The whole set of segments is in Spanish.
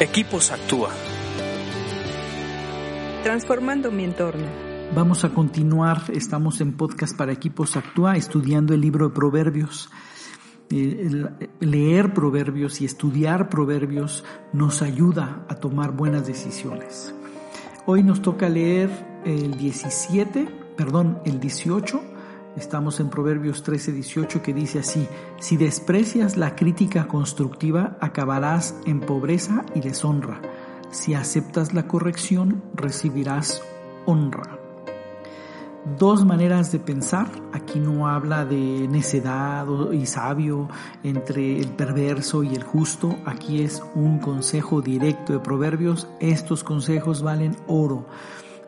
Equipos Actúa. Transformando mi entorno. Vamos a continuar, estamos en podcast para Equipos Actúa, estudiando el libro de Proverbios. Eh, leer proverbios y estudiar proverbios nos ayuda a tomar buenas decisiones. Hoy nos toca leer el 17, perdón, el 18. Estamos en Proverbios 13, 18 que dice así, si desprecias la crítica constructiva, acabarás en pobreza y deshonra. Si aceptas la corrección, recibirás honra dos maneras de pensar. Aquí no habla de necedad y sabio entre el perverso y el justo. Aquí es un consejo directo de Proverbios. Estos consejos valen oro.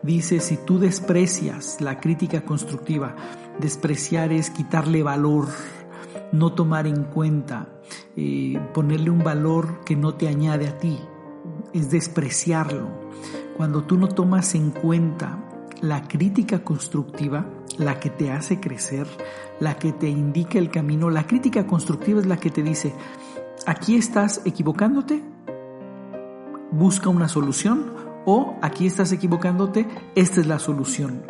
Dice, si tú desprecias la crítica constructiva, despreciar es quitarle valor, no tomar en cuenta, eh, ponerle un valor que no te añade a ti, es despreciarlo. Cuando tú no tomas en cuenta la crítica constructiva, la que te hace crecer, la que te indica el camino, la crítica constructiva es la que te dice, aquí estás equivocándote, busca una solución o aquí estás equivocándote, esta es la solución.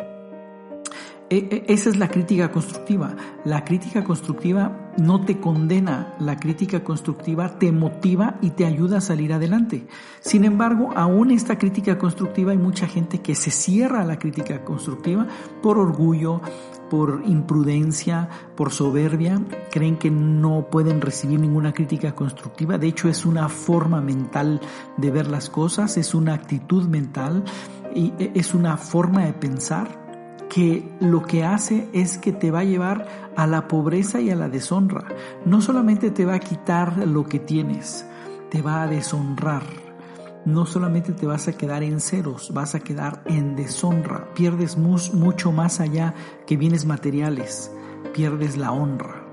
E, e, esa es la crítica constructiva. La crítica constructiva no te condena, la crítica constructiva te motiva y te ayuda a salir adelante. Sin embargo, aún esta crítica constructiva hay mucha gente que se cierra a la crítica constructiva por orgullo, por imprudencia, por soberbia, creen que no pueden recibir ninguna crítica constructiva. De hecho, es una forma mental de ver las cosas, es una actitud mental y e, es una forma de pensar que lo que hace es que te va a llevar a la pobreza y a la deshonra. No solamente te va a quitar lo que tienes, te va a deshonrar. No solamente te vas a quedar en ceros, vas a quedar en deshonra. Pierdes mucho más allá que bienes materiales, pierdes la honra.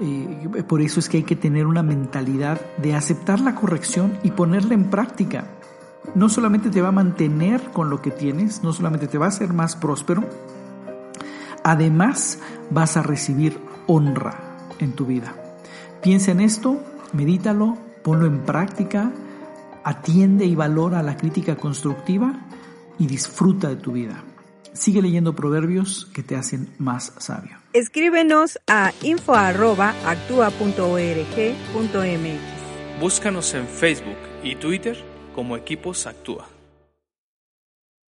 Eh, por eso es que hay que tener una mentalidad de aceptar la corrección y ponerla en práctica no solamente te va a mantener con lo que tienes, no solamente te va a hacer más próspero, además vas a recibir honra en tu vida. Piensa en esto, medítalo, ponlo en práctica, atiende y valora la crítica constructiva y disfruta de tu vida. Sigue leyendo proverbios que te hacen más sabio. Escríbenos a info.actua.org.mx. Búscanos en Facebook y Twitter como Equipos Actúa.